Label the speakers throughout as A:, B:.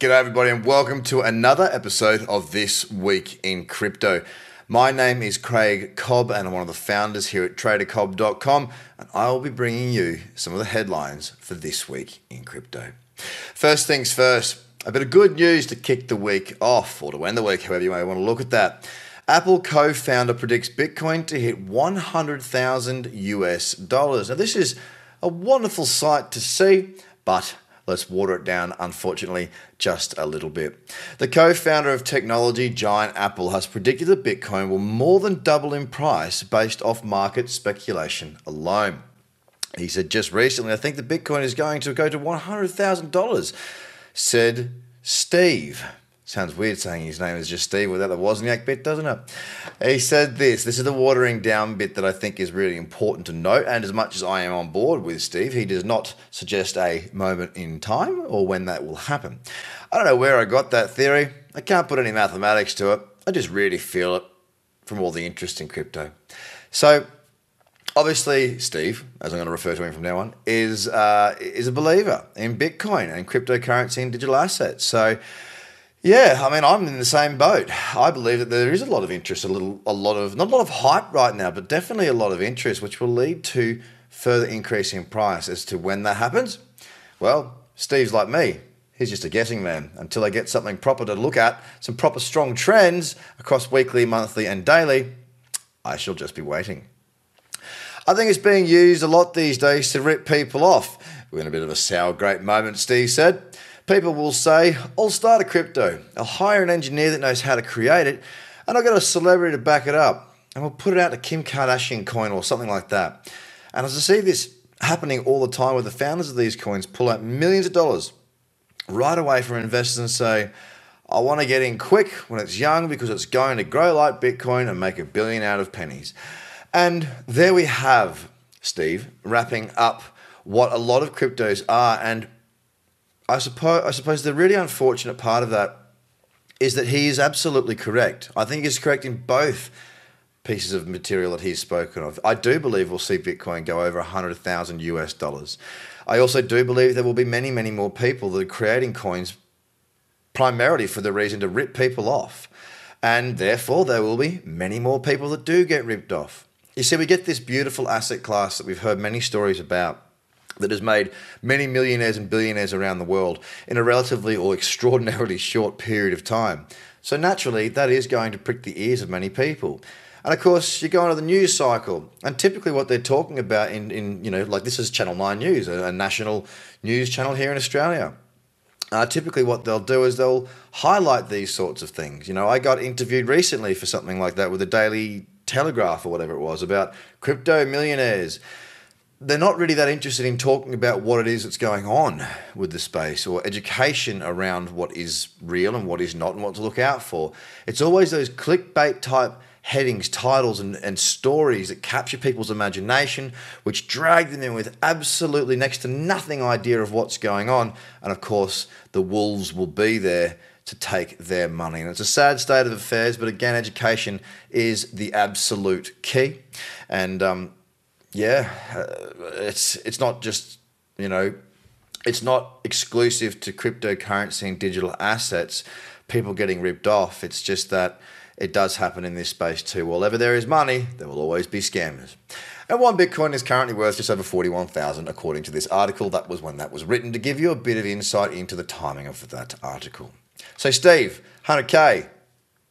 A: G'day, everybody, and welcome to another episode of This Week in Crypto. My name is Craig Cobb, and I'm one of the founders here at TraderCobb.com, and I will be bringing you some of the headlines for this week in crypto. First things first, a bit of good news to kick the week off, or to end the week, however you may want to look at that. Apple co founder predicts Bitcoin to hit 100,000 US dollars. Now, this is a wonderful sight to see, but let's water it down, unfortunately, just a little bit. The co founder of technology giant Apple has predicted that Bitcoin will more than double in price based off market speculation alone. He said just recently, I think the Bitcoin is going to go to $100,000, said Steve. Sounds weird saying his name is just Steve without the Wozniak bit, doesn't it? He said this. This is the watering down bit that I think is really important to note. And as much as I am on board with Steve, he does not suggest a moment in time or when that will happen. I don't know where I got that theory. I can't put any mathematics to it. I just really feel it from all the interest in crypto. So, obviously, Steve, as I'm going to refer to him from now on, is uh, is a believer in Bitcoin and cryptocurrency and digital assets. So yeah, I mean, I'm in the same boat. I believe that there is a lot of interest, a little, a lot of, not a lot of hype right now, but definitely a lot of interest, which will lead to further increase in price. As to when that happens, well, Steve's like me. He's just a guessing man until I get something proper to look at, some proper strong trends across weekly, monthly, and daily. I shall just be waiting. I think it's being used a lot these days to rip people off. We're in a bit of a sour grape moment, Steve said. People will say, I'll start a crypto, I'll hire an engineer that knows how to create it, and I've got a celebrity to back it up, and we'll put it out to Kim Kardashian coin or something like that. And as I see this happening all the time, where the founders of these coins pull out millions of dollars right away from investors and say, I want to get in quick when it's young because it's going to grow like Bitcoin and make a billion out of pennies. And there we have, Steve, wrapping up what a lot of cryptos are. And I suppose I suppose the really unfortunate part of that is that he is absolutely correct. I think he's correct in both pieces of material that he's spoken of. I do believe we'll see Bitcoin go over 100,000 US dollars. I also do believe there will be many, many more people that are creating coins primarily for the reason to rip people off. And therefore, there will be many more people that do get ripped off. You see, we get this beautiful asset class that we've heard many stories about that has made many millionaires and billionaires around the world in a relatively or extraordinarily short period of time. So naturally, that is going to prick the ears of many people. And of course, you go into the news cycle, and typically what they're talking about in, in you know, like this is Channel 9 News, a, a national news channel here in Australia. Uh, typically, what they'll do is they'll highlight these sorts of things. You know, I got interviewed recently for something like that with the Daily Telegraph or whatever it was about crypto millionaires they're not really that interested in talking about what it is that's going on with the space or education around what is real and what is not and what to look out for. It's always those clickbait type headings, titles, and, and stories that capture people's imagination, which drag them in with absolutely next to nothing idea of what's going on. And of course, the wolves will be there to take their money. And it's a sad state of affairs, but again, education is the absolute key. And um, yeah, uh, it's it's not just you know, it's not exclusive to cryptocurrency and digital assets. People getting ripped off. It's just that it does happen in this space too. Wherever there is money, there will always be scammers. And one Bitcoin is currently worth just over 41,000 according to this article. That was when that was written to give you a bit of insight into the timing of that article. So Steve, 100k,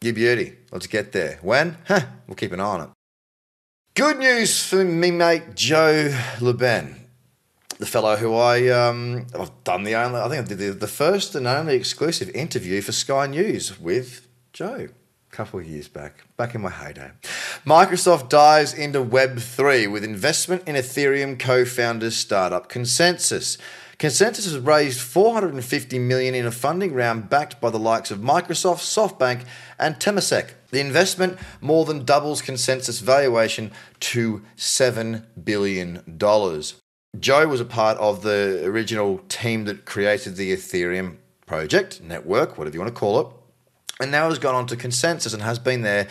A: you beauty. Let's get there. When? Huh, we'll keep an eye on it. Good news for me, mate Joe Lubin, the fellow who I um, I've done the only I think I did the, the first and only exclusive interview for Sky News with Joe a couple of years back, back in my heyday. Microsoft dives into Web three with investment in Ethereum co-founders startup ConsenSys. ConsenSys has raised 450 million in a funding round backed by the likes of Microsoft, SoftBank, and Temasek. The investment more than doubles ConsenSys valuation to $7 billion. Joe was a part of the original team that created the Ethereum project, network, whatever you want to call it, and now has gone on to ConsenSys and has been there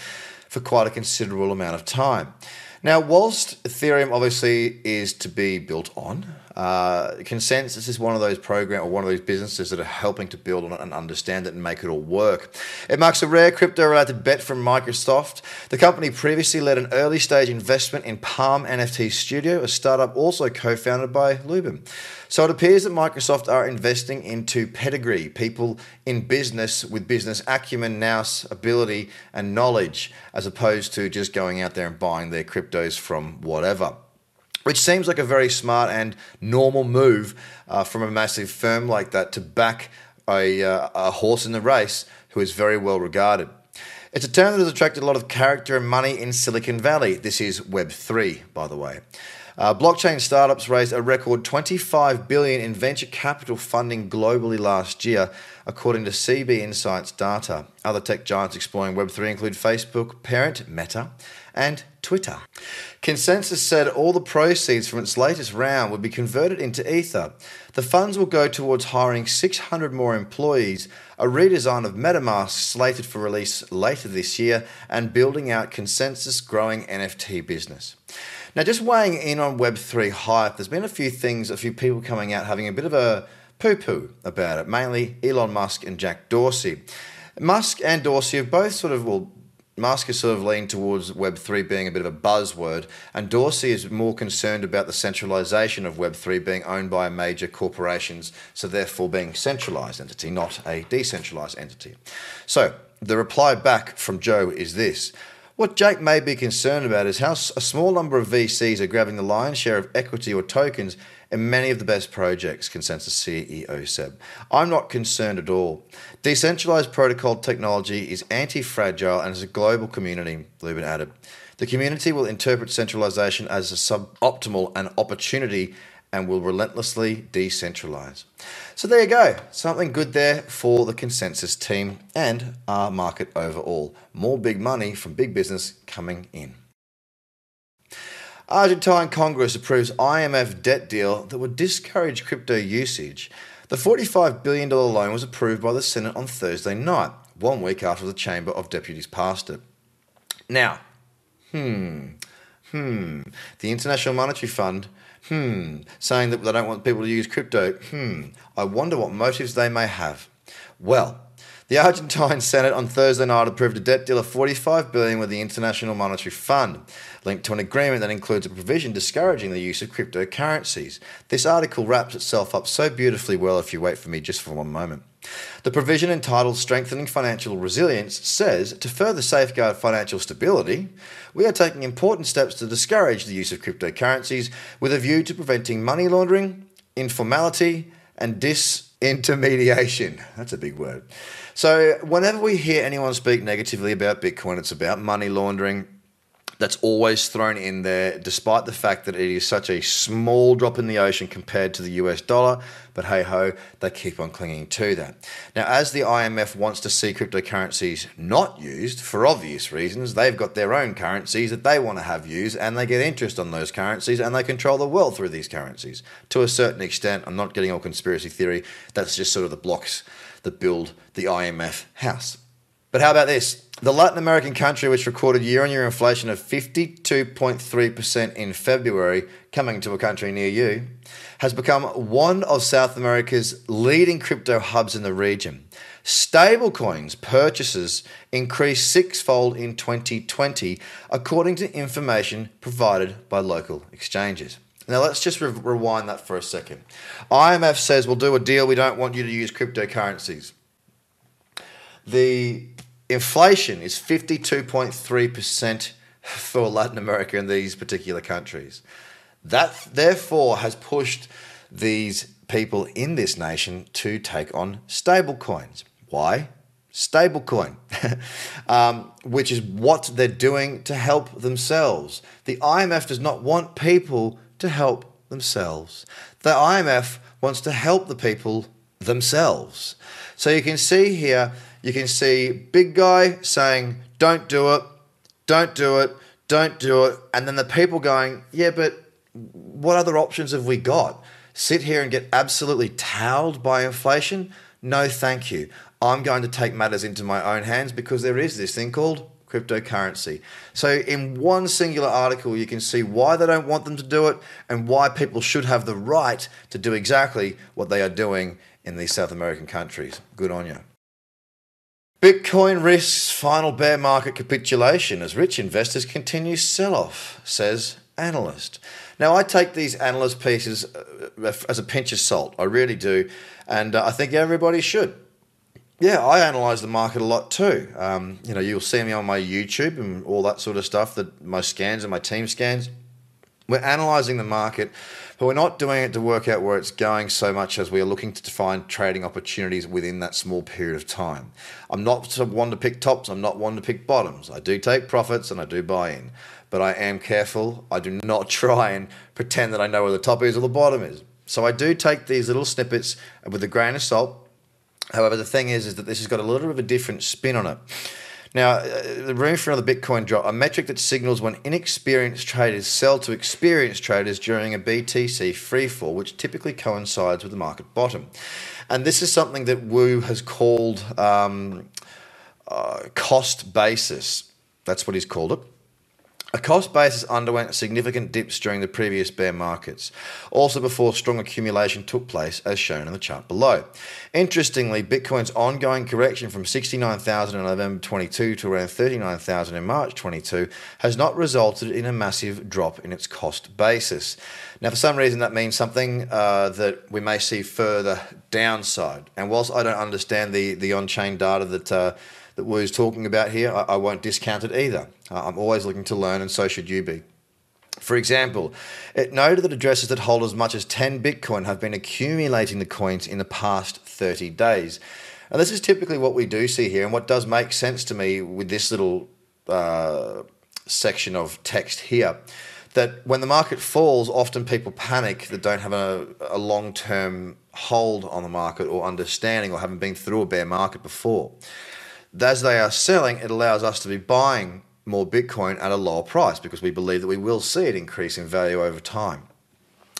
A: for quite a considerable amount of time. Now, whilst Ethereum obviously is to be built on, Uh, ConsenSys is one of those program or one of those businesses that are helping to build on it and understand it and make it all work. It marks a rare crypto-related bet from Microsoft. The company previously led an early-stage investment in Palm NFT Studio, a startup also co-founded by Lubin. So it appears that Microsoft are investing into pedigree, people in business with business acumen, nous, ability, and knowledge, as opposed to just going out there and buying their cryptos from whatever which seems like a very smart and normal move uh, from a massive firm like that to back a, uh, a horse in the race who is very well regarded. It's a term that has attracted a lot of character and money in Silicon Valley. This is Web3, by the way. Uh, blockchain startups raised a record 25 billion in venture capital funding globally last year, according to CB Insights data. Other tech giants exploring Web3 include Facebook, parent Meta, and Twitter. ConsenSys said all the proceeds from its latest round would be converted into Ether. The funds will go towards hiring 600 more employees, a redesign of MetaMask slated for release later this year, and building out ConsenSys' growing NFT business. Now, just weighing in on Web3 hype, there's been a few things, a few people coming out having a bit of a poo poo about it, mainly Elon Musk and Jack Dorsey. Musk and Dorsey have both sort of, well, Musk is sort of leaned towards Web3 being a bit of a buzzword, and Dorsey is more concerned about the centralization of Web3 being owned by major corporations, so therefore being a centralized entity, not a decentralized entity. So, the reply back from Joe is this what Jake may be concerned about is how a small number of VCs are grabbing the lion's share of equity or tokens in many of the best projects, ConsenSys CEO said. I'm not concerned at all. Decentralized protocol technology is anti fragile and is a global community, Lubin added. The community will interpret centralization as a suboptimal and opportunity and will relentlessly decentralize. So there you go. Something good there for the ConsenSys team and our market overall. More big money from big business coming in. Argentine Congress approves IMF debt deal that would discourage crypto usage. The $45 billion loan was approved by the Senate on Thursday night, one week after the Chamber of Deputies passed it. Now, hmm, hmm, the International Monetary Fund Hmm, saying that they don't want people to use crypto. Hmm, I wonder what motives they may have. Well, the Argentine Senate on Thursday night approved a debt deal of 45 billion with the International Monetary Fund, linked to an agreement that includes a provision discouraging the use of cryptocurrencies. This article wraps itself up so beautifully well if you wait for me just for one moment. The provision entitled Strengthening Financial Resilience says to further safeguard financial stability, we are taking important steps to discourage the use of cryptocurrencies with a view to preventing money laundering, informality, and disintermediation. That's a big word. So, whenever we hear anyone speak negatively about Bitcoin, it's about money laundering, that's always thrown in there, despite the fact that it is such a small drop in the ocean compared to the US dollar. But hey ho, they keep on clinging to that. Now, as the IMF wants to see cryptocurrencies not used for obvious reasons, they've got their own currencies that they want to have used, and they get interest on those currencies, and they control the world through these currencies. To a certain extent, I'm not getting all conspiracy theory, that's just sort of the blocks that build the IMF house. But how about this? The Latin American country, which recorded year on year inflation of 52.3% in February, coming to a country near you, has become one of South America's leading crypto hubs in the region. Stablecoins purchases increased sixfold in 2020, according to information provided by local exchanges. Now, let's just re- rewind that for a second. IMF says we'll do a deal, we don't want you to use cryptocurrencies. The inflation is 52.3% for Latin America in these particular countries. That therefore has pushed these people in this nation to take on stable coins. Why? Stablecoin, um, which is what they're doing to help themselves. The IMF does not want people to help themselves. The IMF wants to help the people themselves. So you can see here you can see big guy saying, don't do it, don't do it, don't do it. And then the people going, yeah, but what other options have we got? Sit here and get absolutely towed by inflation? No, thank you. I'm going to take matters into my own hands because there is this thing called cryptocurrency. So, in one singular article, you can see why they don't want them to do it and why people should have the right to do exactly what they are doing in these South American countries. Good on you. Bitcoin risks final bear market capitulation as rich investors continue sell off, says analyst. Now, I take these analyst pieces uh, as a pinch of salt. I really do. And uh, I think everybody should. Yeah, I analyze the market a lot too. Um, you know, you'll see me on my YouTube and all that sort of stuff, that my scans and my team scans. We're analyzing the market, but we're not doing it to work out where it's going so much as we are looking to find trading opportunities within that small period of time. I'm not one to pick tops, I'm not one to pick bottoms. I do take profits and I do buy in, but I am careful. I do not try and pretend that I know where the top is or the bottom is. So I do take these little snippets with a grain of salt However, the thing is, is that this has got a little bit of a different spin on it. Now, uh, the room for another Bitcoin drop, a metric that signals when inexperienced traders sell to experienced traders during a BTC freefall, which typically coincides with the market bottom. And this is something that Wu has called um, uh, cost basis. That's what he's called it. A cost basis underwent significant dips during the previous bear markets, also before strong accumulation took place, as shown in the chart below. Interestingly, Bitcoin's ongoing correction from 69,000 in November 22 to around 39,000 in March 22 has not resulted in a massive drop in its cost basis. Now, for some reason, that means something uh, that we may see further downside. And whilst I don't understand the, the on chain data that uh, that Wu's talking about here, I, I won't discount it either. I'm always looking to learn, and so should you be. For example, it noted that addresses that hold as much as 10 Bitcoin have been accumulating the coins in the past 30 days. And this is typically what we do see here, and what does make sense to me with this little uh, section of text here. That when the market falls, often people panic that don't have a, a long term hold on the market or understanding or haven't been through a bear market before as they are selling, it allows us to be buying more Bitcoin at a lower price because we believe that we will see it increase in value over time.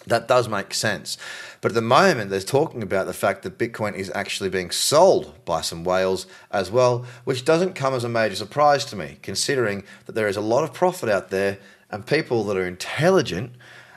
A: That does make sense. But at the moment, they're talking about the fact that Bitcoin is actually being sold by some whales as well, which doesn't come as a major surprise to me, considering that there is a lot of profit out there and people that are intelligent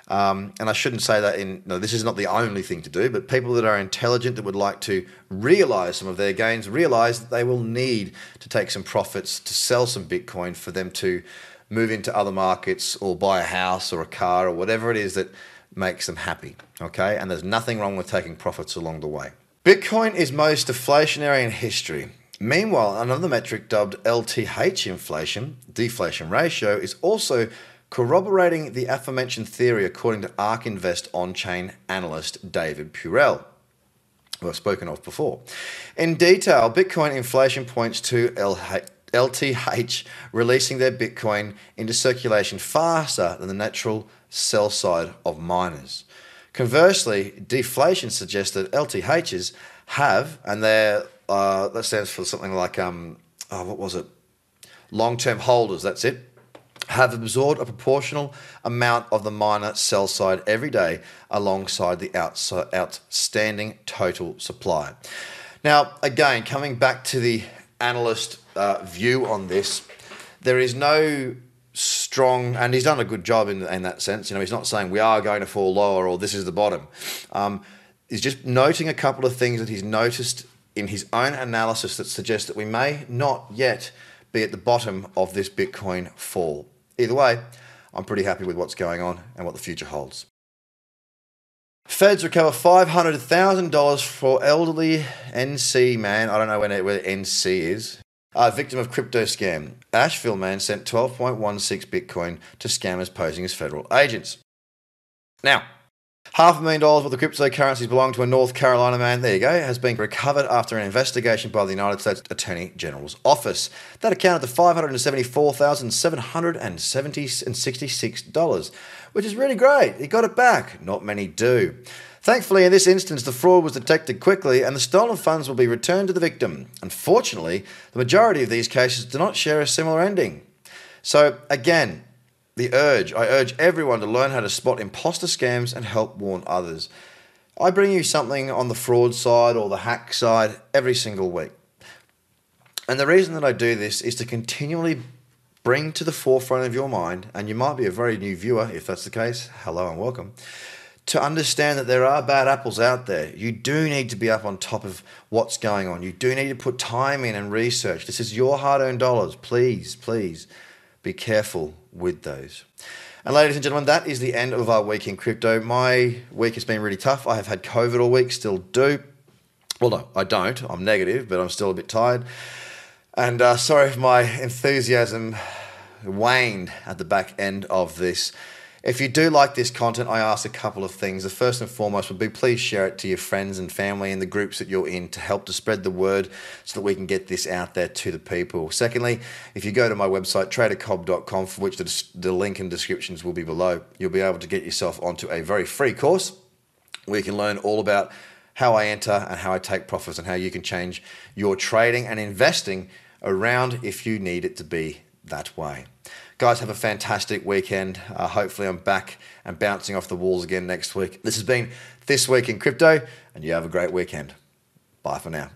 A: um, and I shouldn't say that in, no, this is not the only thing to do, but people that are intelligent that would like to realize some of their gains realize that they will need to take some profits to sell some Bitcoin for them to move into other markets or buy a house or a car or whatever it is that makes them happy. Okay. And there's nothing wrong with taking profits along the way. Bitcoin is most deflationary in history. Meanwhile, another metric dubbed LTH inflation, deflation ratio, is also corroborating the aforementioned theory according to ARK Invest on chain analyst David Puell, who I've spoken of before. In detail, Bitcoin inflation points to LTH releasing their Bitcoin into circulation faster than the natural sell side of miners. Conversely, deflation suggests that LTHs have, and they're, uh, that stands for something like, um, oh, what was it? Long term holders, that's it have absorbed a proportional amount of the miner sell side every day alongside the outstanding total supply. Now, again, coming back to the analyst uh, view on this, there is no strong, and he's done a good job in, in that sense. You know, he's not saying we are going to fall lower or this is the bottom. Um, he's just noting a couple of things that he's noticed in his own analysis that suggest that we may not yet be at the bottom of this Bitcoin fall. Either way, I'm pretty happy with what's going on and what the future holds. Feds recover $500,000 for elderly NC man. I don't know where NC is. A victim of crypto scam. Asheville man sent 12.16 Bitcoin to scammers posing as federal agents. Now, Half a million dollars worth of cryptocurrencies belonging to a North Carolina man, there you go, has been recovered after an investigation by the United States Attorney General's office. That accounted to $574,766, which is really great. He got it back. Not many do. Thankfully, in this instance, the fraud was detected quickly and the stolen funds will be returned to the victim. Unfortunately, the majority of these cases do not share a similar ending. So, again, the urge. I urge everyone to learn how to spot imposter scams and help warn others. I bring you something on the fraud side or the hack side every single week. And the reason that I do this is to continually bring to the forefront of your mind, and you might be a very new viewer if that's the case. Hello and welcome. To understand that there are bad apples out there, you do need to be up on top of what's going on. You do need to put time in and research. This is your hard earned dollars. Please, please be careful with those. And ladies and gentlemen, that is the end of our week in crypto. My week has been really tough. I have had COVID all week, still do. Well, no, I don't. I'm negative, but I'm still a bit tired. And uh, sorry if my enthusiasm waned at the back end of this. If you do like this content, I ask a couple of things. The first and foremost would be please share it to your friends and family and the groups that you're in to help to spread the word so that we can get this out there to the people. Secondly, if you go to my website, tradercobb.com, for which the, the link and descriptions will be below, you'll be able to get yourself onto a very free course where you can learn all about how I enter and how I take profits and how you can change your trading and investing around if you need it to be that way. Guys, have a fantastic weekend. Uh, hopefully, I'm back and bouncing off the walls again next week. This has been This Week in Crypto, and you have a great weekend. Bye for now.